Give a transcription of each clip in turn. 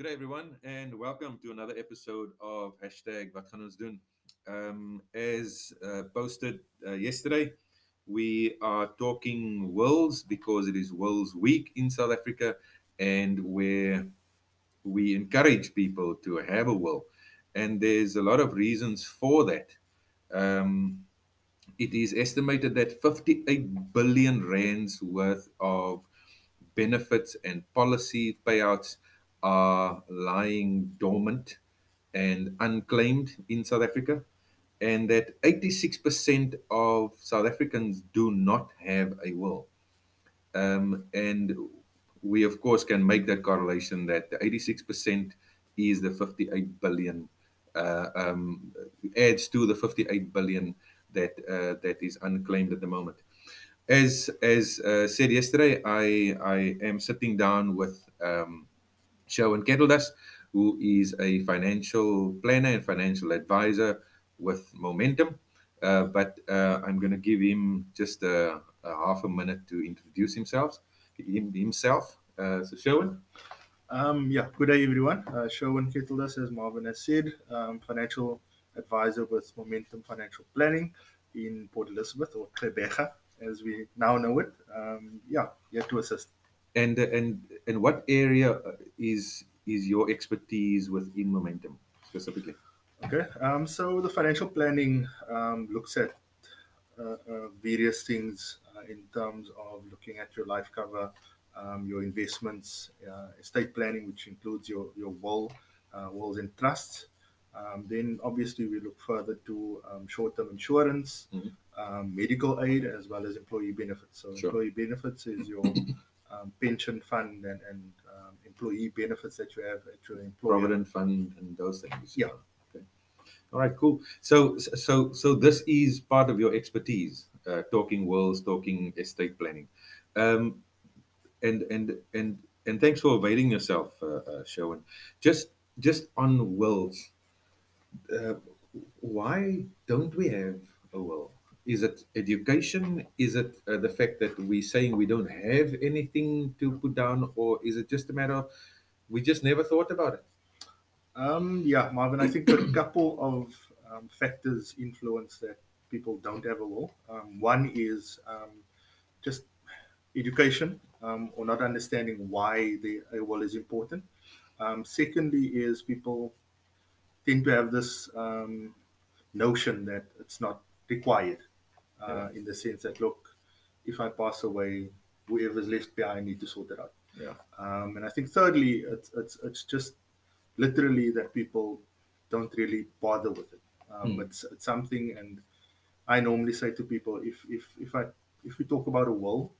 Good day, everyone, and welcome to another episode of hashtag Wat gaan ons doen. Um, as uh, posted uh, yesterday, we are talking wills because it is Wills Week in South Africa, and where we encourage people to have a will. And there's a lot of reasons for that. Um, it is estimated that 58 billion rands worth of benefits and policy payouts are lying dormant and unclaimed in South Africa, and that 86% of South Africans do not have a will. Um, and we, of course, can make that correlation that the 86% is the 58 billion, uh, um, adds to the 58 billion that uh, that is unclaimed at the moment. As as uh, said yesterday, I I am sitting down with um, Sherwin Kettledas, who is a financial planner and financial advisor with Momentum. Uh, but uh, I'm going to give him just a, a, half a minute to introduce himself. Him, himself. Uh, so, Sherwin. Um, yeah, good day, everyone. Uh, Sherwin Kettledas, as Marvin has said, um, financial advisor with Momentum Financial Planning in Port Elizabeth or Gqeberha, as we now know it. Um, yeah, here to assist. And and and what area is is your expertise within Momentum specifically? Okay, um, so the financial planning um, looks at uh, uh, various things uh, in terms of looking at your life cover, um, your investments, uh, estate planning, which includes your your will, uh, wills and trusts. Um, then obviously we look further to um, short-term insurance, mm-hmm. Um, medical aid, as well as employee benefits. So sure. employee benefits is your um, pension fund and, and um, employee benefits that you have at your employer. Provident fund and those things. Yeah. Okay. All right. Cool. So so so this is part of your expertise, uh, talking wills, talking estate planning, um, and and and and thanks for availing yourself, uh, uh, Sherwin. Just just on wills, uh, why don't we have a will? Is it education? Is it uh, the fact that we're saying we don't have anything to put down, or is it just a matter of we just never thought about it? Um, yeah, Marvin, I think a couple of um, factors influence that people don't have a will. Um, one is um, just education um, or not understanding why the a will is important. Um, secondly, is people tend to have this notion that it's not required uh, in the sense that look, if I pass away, whoever's left behind need to sort it out. Yeah. Um, and I think thirdly, it's it's it's just literally that people don't really bother with it. Um, mm. It's it's something, and I normally say to people, if if if I if we talk about a will,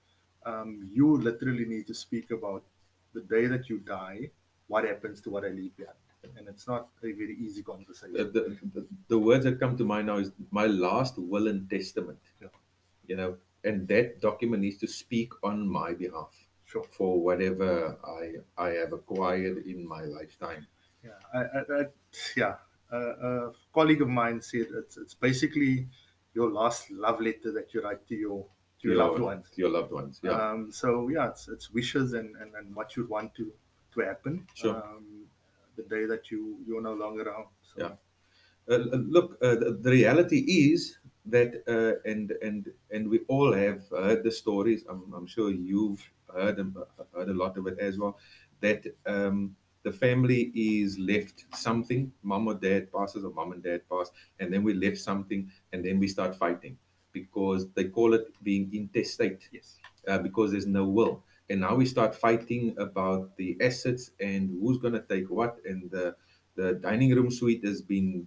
um, you literally need to speak about the day that you die, what happens to what I leave behind and it's not a very easy conversation. The, the, the, the, words that come to mind now is my last will and testament. Yeah. You know, and that document needs to speak on my behalf. Sure. For whatever I I have acquired in my lifetime. Yeah, I, I, I yeah. Uh, a colleague of mine said it's it's basically your last love letter that you write to your to your, your loved ones. To your loved ones. Yeah. Um, so yeah, it's it's wishes and, and, and what you want to to happen. Sure. Um, the day that you you're no longer around. So. Yeah. Uh, uh, look, uh, the, the, reality is that, uh, and and and we all have heard the stories. I'm, I'm sure you've heard heard a lot of it as well. That um, the family is left something. Mom or dad passes, or mom and dad pass, and then we left something, and then we start fighting because they call it being intestate. Yes. Uh, because there's no will and now we start fighting about the assets and who's going to take what. And the the dining room suite has been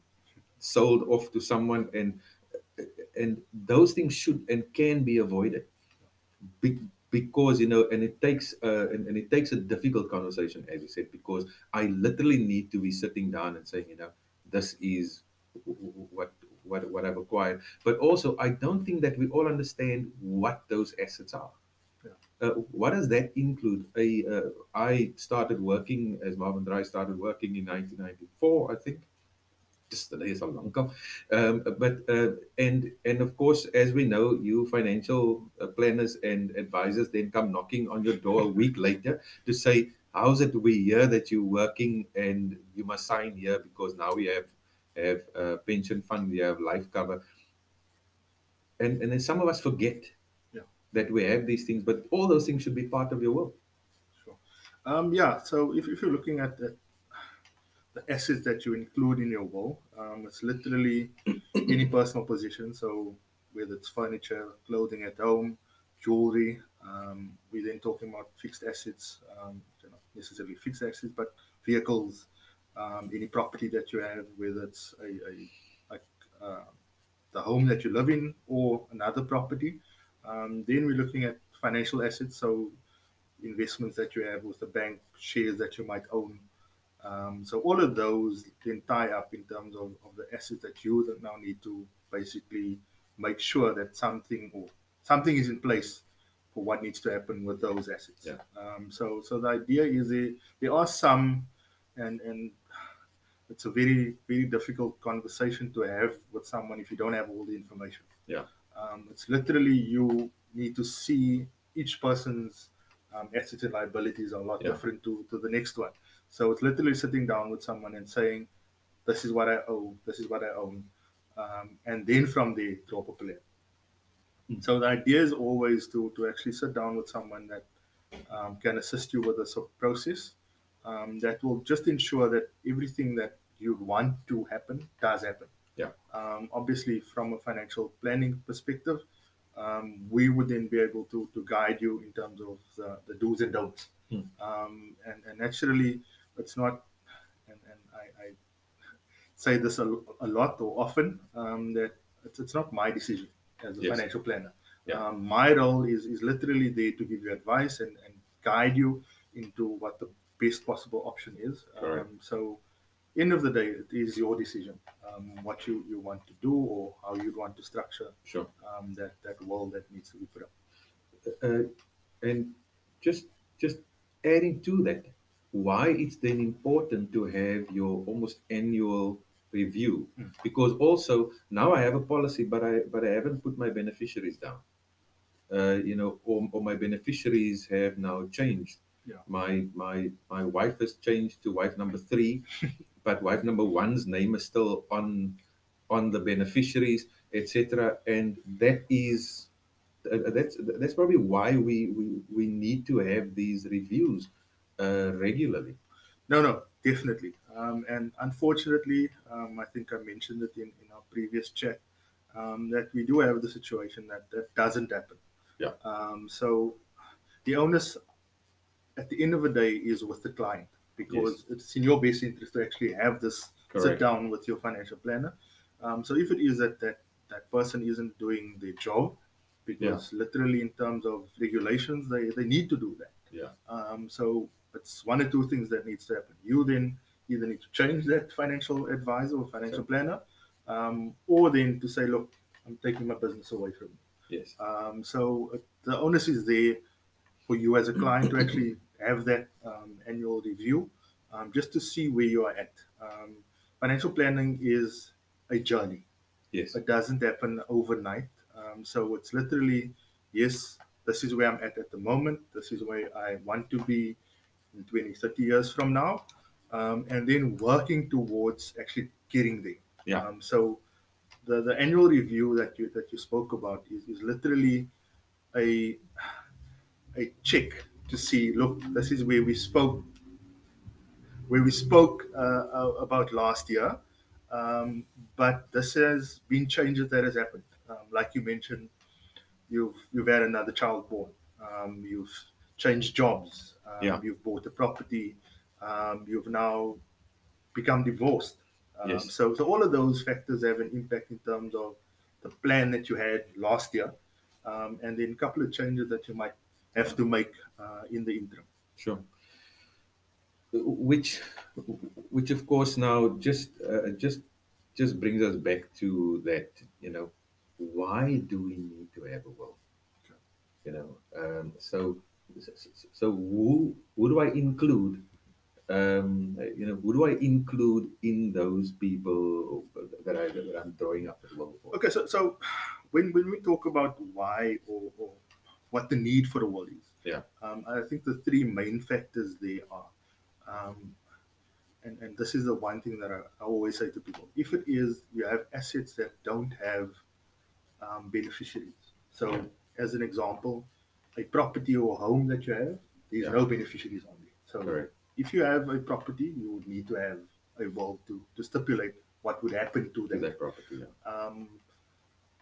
sold off to someone. And and those things should and can be avoided. Be, because you know and it takes uh, and, and it takes a difficult conversation as you said because i literally need to be sitting down and saying you know this is what what what i've acquired. But also i don't think that we all understand what those assets are what does that include? I, uh, I started working as Marvin Dry started working in 1994, I think. Just the days of long um, but uh, and and of course, as we know, you financial uh, planners and advisors then come knocking on your door a week later to say, how's it we hear that you're working and you must sign here because now we have have a pension fund, we have life cover. And and then some of us forget. That we have these things, but all those things should be part of your will. Sure. Um, yeah. So if, if you're looking at the, the assets that you include in your will, um, it's literally any personal possession. So whether it's furniture, clothing at home, jewelry. Um, we're then talking about fixed assets, um, not necessarily fixed assets, but vehicles, um, any property that you have, whether it's a, a like uh, the home that you live in or another property. Um, then we're looking at financial assets, so investments that you have with the bank, shares that you might own. Um, so all of those can tie up in terms of, of the assets that you now need to basically make sure that something or something is in place for what needs to happen with those assets. Yeah. Um, so so the idea is there, there are some and and it's a very very difficult conversation to have with someone if you don't have all the information. Yeah. Um, it's literally you need to see each person's um, assets and liabilities are a lot Yeah. different to, to the next one. So it's literally sitting down with someone and saying, "This is what I owe. This is what I own," um, and then from there draw up a plan. Mm. So the idea is always to to actually sit down with someone that um, can assist you with this process um, that will just ensure that everything that you want to happen does happen. Yeah. Um, obviously, from a financial planning perspective, um, we would then be able to, to guide you in terms of the, the do's and don'ts. Hmm. Um, and, and naturally, it's not, and, and I, I say this a, a lot or often, um, that it's, it's not my decision as a Yes. financial planner. Yeah. Um, my role is, is literally there to give you advice and, and guide you into what the best possible option is. Um, so, end of the day, it is your decision um, what you, you want to do or how you want to structure Sure. um, that that wall that needs to be put up. uh, and just just adding to that, why it's then important to have your almost annual review Mm. because also now I have a policy, but I but I haven't put my beneficiaries down. Uh, you know, or, or my beneficiaries have now changed. Yeah. My my my wife has changed to wife number three, but wife number one's name is still on on the beneficiaries, etc. And that is uh, that's that's probably why we we, we need to have these reviews uh, regularly. No, no, definitely. Um, and unfortunately, um, I think I mentioned it in, in our previous chat um, that we do have the situation that that doesn't happen. Yeah. Um, so the onus at the end of the day is with the client because it's in your best interest to actually have this sit down with your financial planner. Um, so if it is that that that person isn't doing their job, because literally in terms of regulations, they, they need to do that. Yeah. Um, so it's one or two things that needs to happen. You then either need to change that financial advisor or financial Sure. planner, um, or then to say, look, I'm taking my business away from you. Yes. Um, so the onus is there for you as a client to actually have that um, annual review, um, just to see where you are at. Um, financial planning is a journey. Yes. It doesn't happen overnight. Um, so it's literally, yes, this is where I'm at at the moment. This is where I want to be in 20, 30 years from now. Um, and then working towards actually getting there. Yeah. Um, so the, the annual review that you that you spoke about is, is literally a a check to see look this is where we spoke where we spoke uh, uh, about last year. Um, but this has been changes that has happened. Um, like you mentioned you've you've had another child born. Um, you've changed jobs. Um, Yeah. you've bought a property. Um, you've now become divorced. Um, Yes. so so all of those factors have an impact in terms of the plan that you had last year. Um, and then a couple of changes that you might have to make uh, in the interim Sure. Which, which of course now just uh, just just brings us back to that. You know, why do we need to have a will? You know, um, so so who who do I include? Um, you know, who do I include in those people that I that I'm drawing up will for? Okay, so so when when we talk about why or, or what the need for a will is. Yeah. Um, I think the three main factors there are, um, and, and this is the one thing that I, I always say to people: if it is you have assets that don't have um, beneficiaries. So, as an example, a property or home that you have, there's Yeah. no beneficiaries on it. So, Correct. if you have a property, you would need to have a will to, to stipulate what would happen to To that that property. Yeah. um,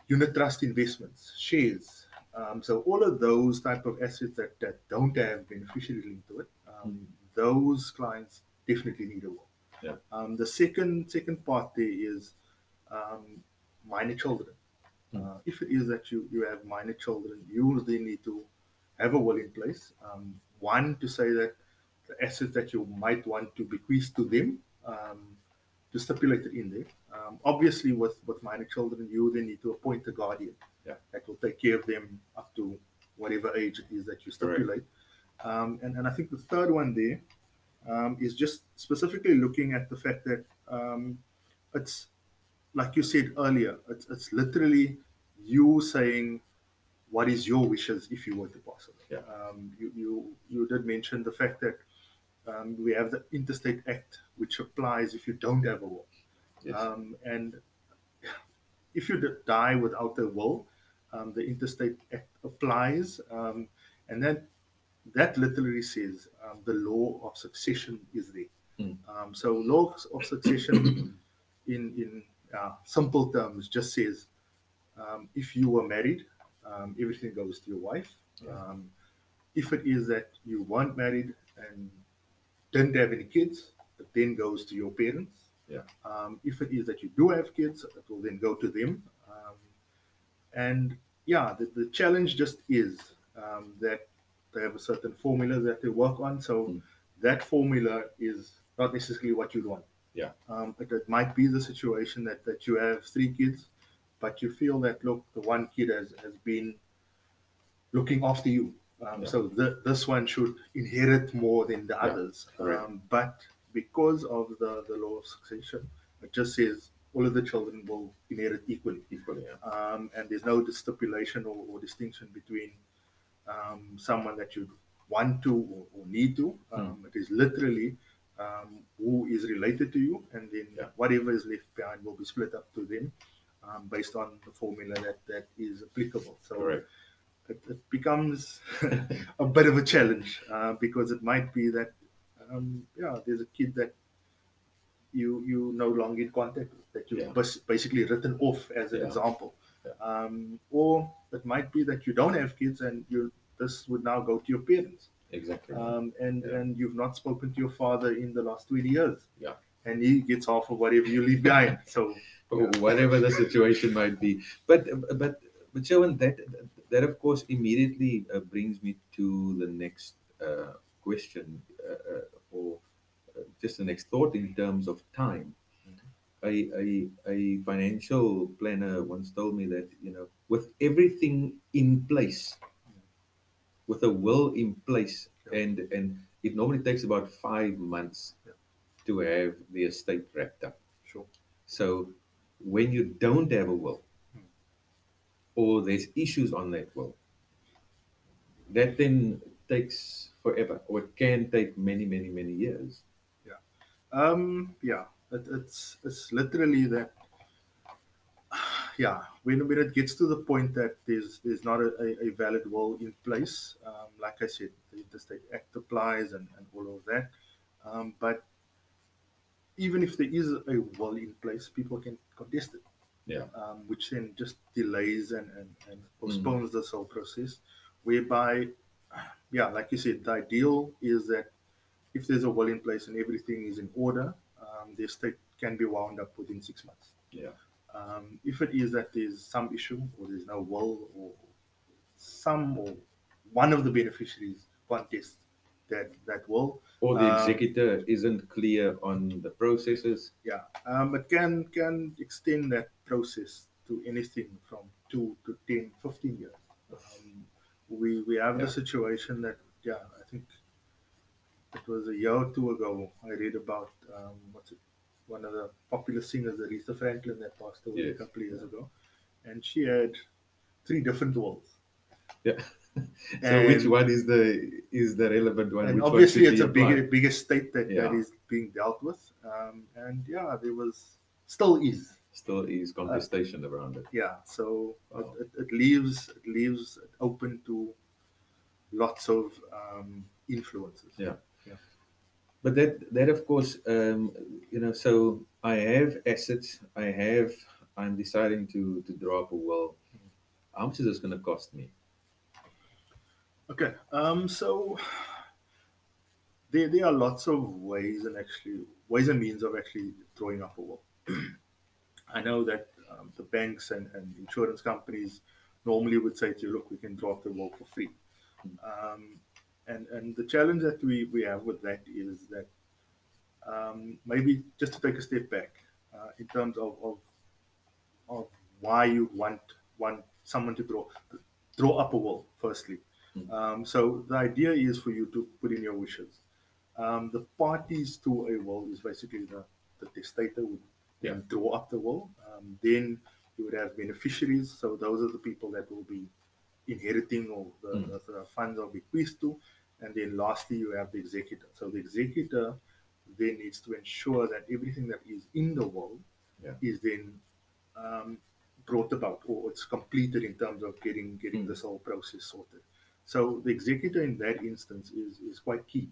unit trust investments, shares. Um, so all of those type of assets that, that don't have beneficiary linked to it, um, those clients definitely need a will. Yeah. Um, the second second part there is um, minor children. Mm. Uh, if it is that you, you have minor children, you will then need to have a will in place. Um, one to say that the assets that you might want to bequeath to them, um, to stipulate it in there. Um, obviously, with, with minor children, you then need to appoint a guardian Yeah. that will take care of them up to whatever age it is that you stipulate. Um, and, and I think the third one there um, is just specifically looking at the fact that um, it's, like you said earlier, it's, it's literally you saying what is your wishes if you were to pass away. Yeah. Um, you, you, you did mention the fact that um, we have the Intestate Act, which applies if you don't have a will. Yes. Um, and if you die without a will, um, the Intestate Act applies, um, and then that literally says um, the law of succession is there. Mm. Um, so, law of succession, in in uh, simple terms, just says um, if you were married, um, everything goes to your wife. Yeah. Um, if it is that you weren't married and didn't have any kids, it then goes to your parents. Yeah. Um, if it is that you do have kids, it will then go to them. And yeah, the, the challenge just is um, that they have a certain formula that they work on. So Mm. that formula is not necessarily what you'd want. Yeah. Um, it, it might be the situation that, that you have three kids, but you feel that, look, the one kid has, has been looking after you. Um, Yeah. So th- this one should inherit more than the Yeah, others. correct. Um, but because of the, the law of succession, it just says all of the children will inherit equally. Equally. Yeah. Um, and there's no stipulation or, or distinction between um, someone that you want to or, or need to. Um, It is literally um, who is related to you, and then Yeah. whatever is left behind will be split up to them um, based on the formula that, that is applicable. So Correct. it, it becomes a bit of a challenge uh, because it might be that um, yeah, there's a kid that you you no longer in contact with that you've Yeah. bas- basically written off as an Yeah. example, Yeah. um, or it might be that you don't have kids and you this would now go to your parents, Exactly. um, and and you've not spoken to your father in the last twenty years, Yeah. and he gets half of whatever you leave behind. So whatever the situation might be. But but but Sherwin, that that of course immediately uh, brings me to the next uh, question uh, uh, or just the next thought in terms of time. A, a, a financial planner once told me that you know with everything in place, with a will in place, Yeah. and and it normally takes about five months Yeah. to have the estate wrapped up. sure, So when you don't have a will, Hmm. or there's issues on that will, that then takes forever, or it can take many, many, many years. Um, yeah, it, it's it's literally that. Yeah, when when it gets to the point that there's there's not a, a, valid will in place, um, like I said, the Intestate Act applies and, and all of that. Um, but even if there is a will in place, people can contest it. Yeah. Um, which then just delays and, and, and postpones this whole process. Whereby, yeah, like you said, the ideal is that if there's a will in place and everything is in order, um, the estate can be wound up within six months. Yeah. Um, if it is that there's some issue or there's no will or some or one of the beneficiaries contests that that will, Or the Um, executor isn't clear on the processes. yeah, um, it can can extend that process to anything from two to 10, 15 years. Um, we we have Yeah. the situation that yeah, I think it was a year or two ago. I read about um, what's it, one of the popular singers, Aretha Franklin, that passed away a couple of years ago, and she had three different wills. Yeah. so which one is the is the relevant one? and Which obviously it's a bigger bigger state that, that Yeah. is being dealt with um, and yeah there was still is Still is contestation around it. yeah so Wow. it, it, it leaves it leaves it open to lots of um, influences Yeah. But that that of course, um, you know, so I have assets. I have. I'm deciding to to draw up a will. How much is this going to cost me? okay um, so there, there are lots of ways and actually ways and means of actually drawing up a will i know that um, the banks and, and insurance companies normally would say to you look we can draw up the will for free um, and and the challenge that we, we have with that is that um, maybe just to take a step back uh, in terms of, of of why you want want someone to draw draw up a will firstly Mm. um, so the idea is for you to put in your wishes um, the parties to a will is basically the, the testator would Yeah. draw up the will um, then you would have beneficiaries so those are the people that will be inheriting or the, Mm. the, the funds are bequeathed to and then lastly you have the executor so the executor then needs to ensure that everything that is in the will Yeah. is then um, brought about or it's completed in terms of getting getting Mm. this whole process sorted. So the executor in that instance is, is quite key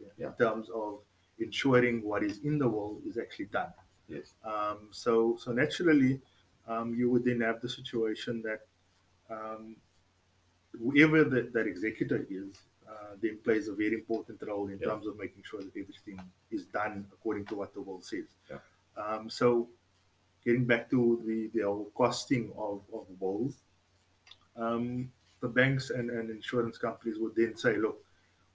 yeah, Yeah. in terms of ensuring what is in the will is actually done. Yes. Um, so so naturally, um, you would then have the situation that um, whoever that, that executor is then plays a very important role in Yeah. terms of making sure that everything is done according to what the will says. Yeah. Um, so getting back to the, the whole costing of, of wills, um, the banks and, and insurance companies would then say, look,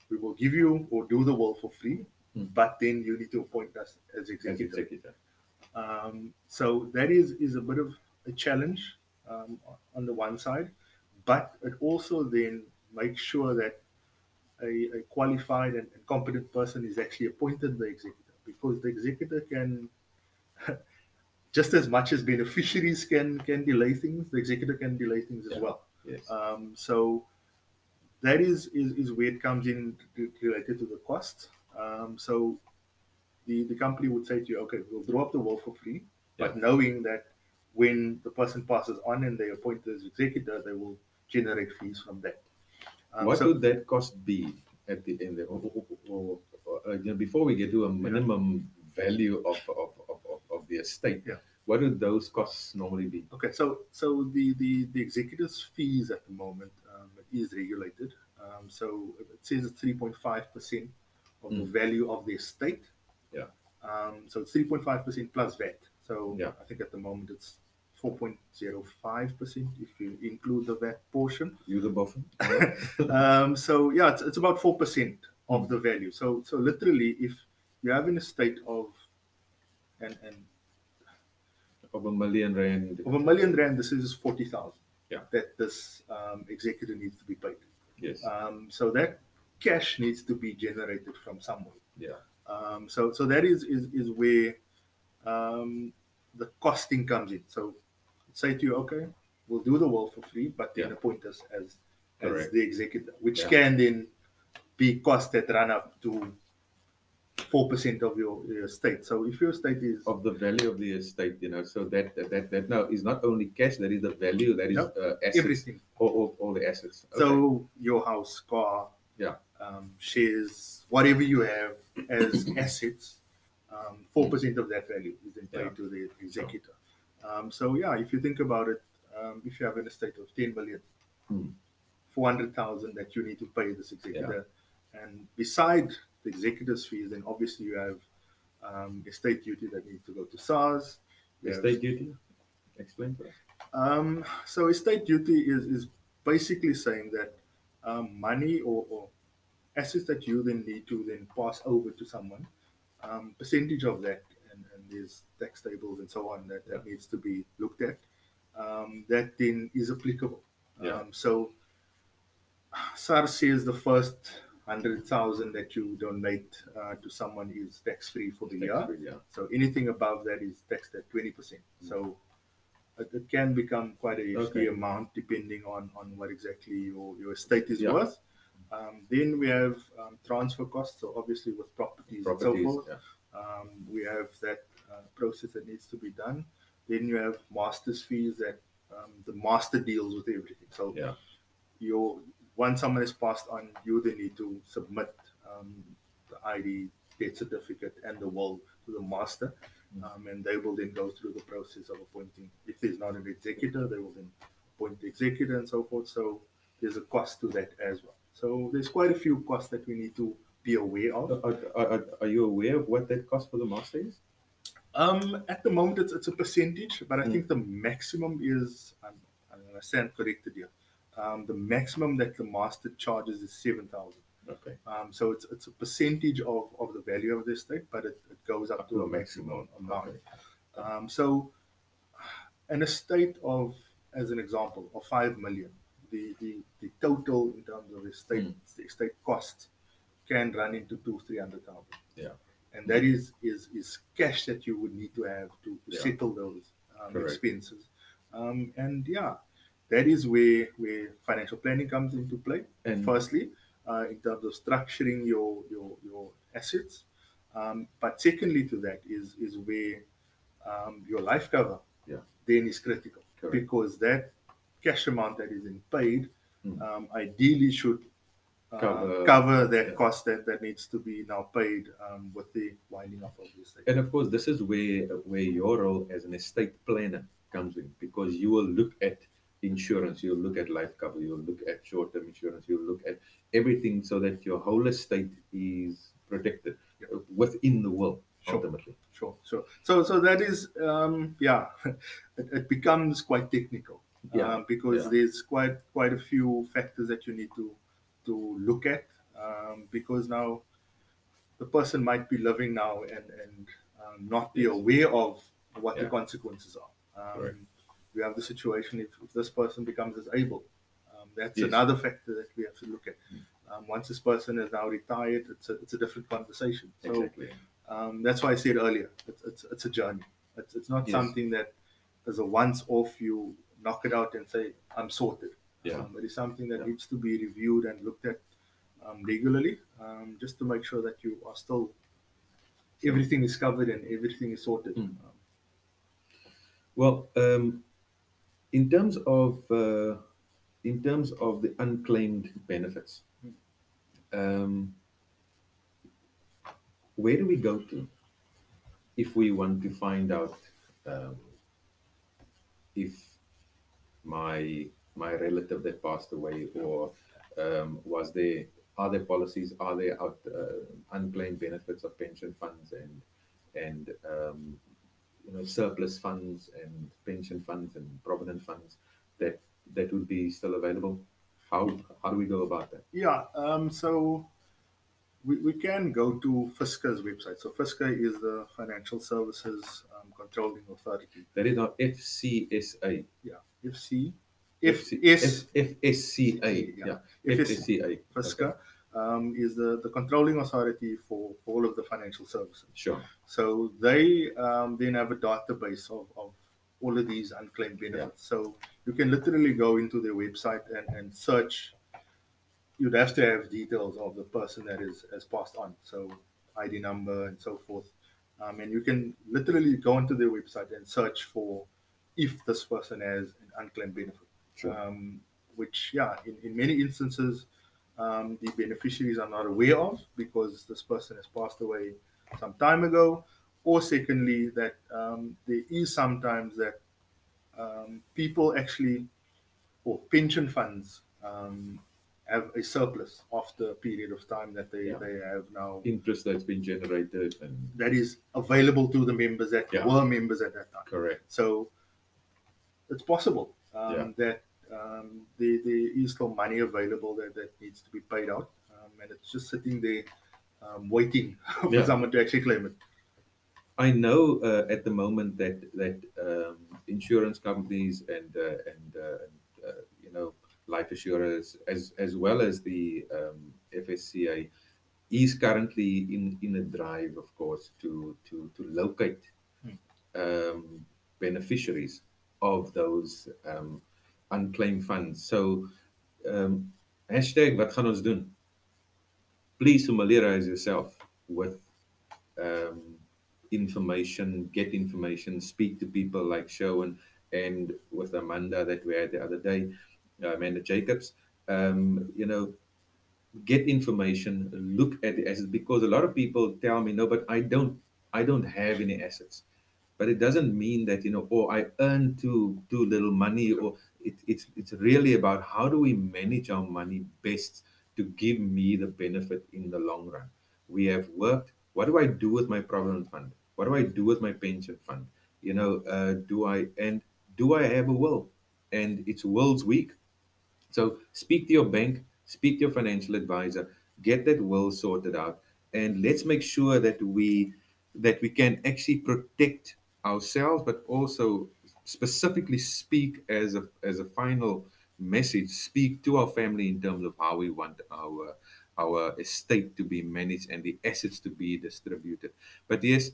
we will give you or do the will for free, Hmm. but then you need to appoint us as executor. executor. Um, so that is, is a bit of a challenge um, on the one side, but it also then makes sure that a, a qualified and, and competent person is actually appointed the executor because the executor can, just as much as beneficiaries can can delay things, the executor can delay things as Yeah. well. Yes. Um, so that is, is is where it comes in related to the cost. Um, so the the company would say to you, okay, we'll draw up the will for free, but knowing that when the person passes on and they appoint as executor, they will generate fees from that. Um, what so- would that cost be at the end? Or, or, or, or, uh, before we get to a minimum value of, of, of, of, of the estate, Yeah. what would those costs normally be? Okay, so so the the, the executive's fees at the moment um, is regulated. Um, so it says it's three point five percent of the Mm. value of the estate. Yeah. Um, so it's three point five percent plus VAT. So Yeah. I think at the moment it's four point zero five percent if you include the VAT portion. You the boffin? um, so yeah, it's, it's about four percent of the value. So so literally, if you have an estate of and and of a million rand. of a million rand, this is forty thousand. Yeah. That this um, executive needs to be paid. Yes. Um, so that cash needs to be generated from somewhere. yeah. Um, so so that is is, is where um, the costing comes in. So say to you, okay, we'll do the will for free, but then Yeah. appoint us as as Correct. the executor, which Yeah. can then be cost that run up to four percent of your, your estate. So if your estate is Of the value of the estate, you know, so that that that, now is not only cash, that is the value, that is Yep. uh, assets, everything, all, all, all the assets. Okay. so your house, car, Yeah. um, shares, whatever you have as assets, um, four percent of that value is then paid Yeah. to the executor. Um, so yeah, if you think about it, um, if you have an estate of ten million, Hmm. four hundred thousand that you need to pay this executor, and beside the executor's fees, then obviously you have um, estate duty that needs to go to SARS. You have- estate duty. Explain us. um, so estate duty is, is basically saying that um, money or, or assets that you then need to then pass over to someone, um, percentage of that, there's tax tables and so on that, that needs to be looked at, um, that then is applicable. Yeah. Um, so SARS says the first hundred thousand that you donate uh, to someone is tax free for the year. Tax-free, yeah. So anything above that is taxed at 20%. So it, it can become quite a hefty Okay. amount depending on, on what exactly your, your estate is Yeah. worth. Um, then we have um, transfer costs, so obviously with properties, and so forth. Yeah. Um, we have that uh, process that needs to be done. Then you have master's fees that um, the master deals with everything. So Yeah. you once someone is passed on, you then need to submit um, the ID, death certificate, and the will to the master, Mm. um, and they will then go through the process of appointing. If there's not an executor, they will then appoint the executor and so forth. So there's a cost to that as well. So there's quite a few costs that we need to be aware of. Are, are, are- are you aware of what that cost for the master is? Um, at the moment, it's, it's a percentage, but I Mm. think the maximum is, I'm, I'm going to stand corrected here. Um, the maximum that the master charges is 7,000. Okay. Um, so it's, it's a percentage of, of the value of the estate, but it, it goes up, Up to, a maximum maximum, amount. okay. Um, so an estate of, as an example, of 5 million, the, the, the total in terms of estate, Mm. the estate costs can run into two, 300,000 Yeah. And that is is is cash that you would need to have to, to Yeah. settle those um, expenses. Um, and yeah, that is where where financial planning comes into play. And Firstly, uh, in terms of structuring your your your assets, um, but secondly to that is is where um, your life cover Yeah. then is critical Correct. because that cash amount that is in paid Mm. um, ideally should Cover- cover, that yeah. cost that, that needs to be now paid um, with the winding up of the estate. And of course, this is where where your role as an estate planner comes in because you will look at insurance, you'll look at life cover, you'll look at short-term insurance, you'll look at everything so that your whole estate is protected within the will Sure. ultimately. Sure, sure. So, so that is, um, yeah, it, it becomes quite technical Yeah, um, because yeah. there's quite quite a few factors that you need to to look at um, because now the person might be living now and and um, not be Yes. aware of what the consequences are. Um, we have the situation if, if this person becomes disabled. Um, that's Yes. another factor that we have to look at. Mm. Um, once this person is now retired, it's a, it's a different conversation. So Exactly. um, that's why I said earlier, it's, it's, it's a journey. It's, it's not Yes. something that is a once off, you knock it out and say, I'm sorted. Yeah. Um, it is something that Yeah. needs to be reviewed and looked at um, regularly um, just to make sure that you are still, everything is covered and everything is sorted. Mm. Um, Well, um, in terms of uh, in terms of the unclaimed benefits, um, where do we go to if we want to find out um, if my my relative that passed away or um, was there are there policies are there out uh, unclaimed benefits of pension funds and and um, you know surplus funds and pension funds and provident funds that that would be still available how how do we go about that Yeah, um, so we, we can go to FISCA's website. So FISCA is the Financial Services um, Controlling Authority. that is our fcsa Yeah, FC, FC FS, F- FSCA Yeah. yeah FS, FSCA FISCA um, is the, the controlling authority for, for all of the financial services. sure So they um, then have a database of, of all of these unclaimed benefits. So you can literally go into their website and, and search. You'd have to have details of the person that is has passed on, so ID number and so forth. Um, and you can literally go onto their website and search for if this person has an unclaimed benefit. Sure. Um, which, yeah, in, in many instances, um, the beneficiaries are not aware of because this person has passed away some time ago, or secondly, that um, there is sometimes that um, people actually, or pension funds, um, have a surplus after a period of time that they, Yeah. they have now interest that's been generated and that is available to the members that Yeah. were members at that time. correct So it's possible um, Yeah. that um, there, there is still money available that, that needs to be paid out, um, and it's just sitting there um, waiting for Yeah. someone to actually claim it. I know uh, at the moment that that um, insurance companies and uh, and, uh, uh, you know life assurers as as well as the um, FSCA is currently in in a drive, of course, to to to locate Hmm. um, beneficiaries of those um, unclaimed funds. So um, hashtag wat gaan ons doen? Please familiarize yourself with um, information, get information, speak to people like Sherwin and with Amanda that we had the other day, Amanda Jacobs. Um, you know, get information, look at the assets because a lot of people tell me, no, but I don't, I don't have any assets. But it doesn't mean that you know, oh, I earn too too little money, or it, it's it's really about how do we manage our money best to give me the benefit in the long run. We have worked. What do I do with my provident fund? What do I do with my pension fund? You know, uh, do I and do I have a will? And it's Will's Week. So speak to your bank, speak to your financial advisor, get that will sorted out, and let's make sure that we that we can actually protect ourselves, but also specifically speak as a as a final message, speak to our family in terms of how we want our our estate to be managed and the assets to be distributed. But yes,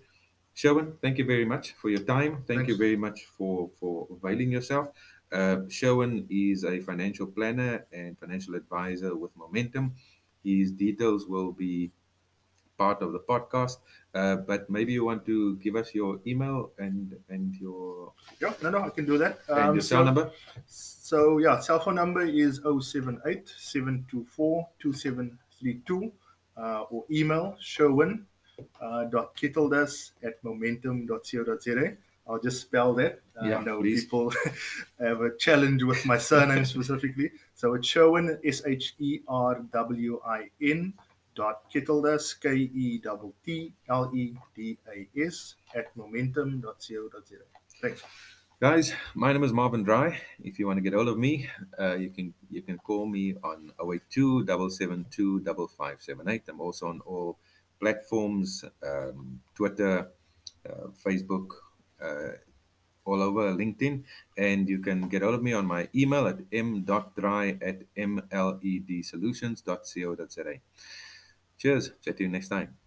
Sherwin, thank you very much for your time. Thank Thanks. you very much for for availing yourself. Uh, Sherwin is a financial planner and financial advisor with Momentum. His details will be part of the podcast. Uh, but maybe you want to give us your email and and your Yeah, no, no, I can do that. and Um, your cell so, number. so yeah, cell phone number is 078 724 2732 uh, or email sherwin uh, dot kettledas at momentum.co.za. I'll just spell that. Uh, Yeah, I know please. people have a challenge with my surname specifically. So it's Sherwin, S H E R W I N dot Kettledas, K E T T L E D A S at momentum.co.za. Thanks. Guys, my name is Marvin Dry. If you want to get hold of me, uh, you can you can call me on 082 772 5578. I'm also on all platforms, um, Twitter, uh, Facebook, uh, all over LinkedIn. And you can get hold of me on my email at m.dry at mledsolutions.co.za. Cheers. Chat to you next time.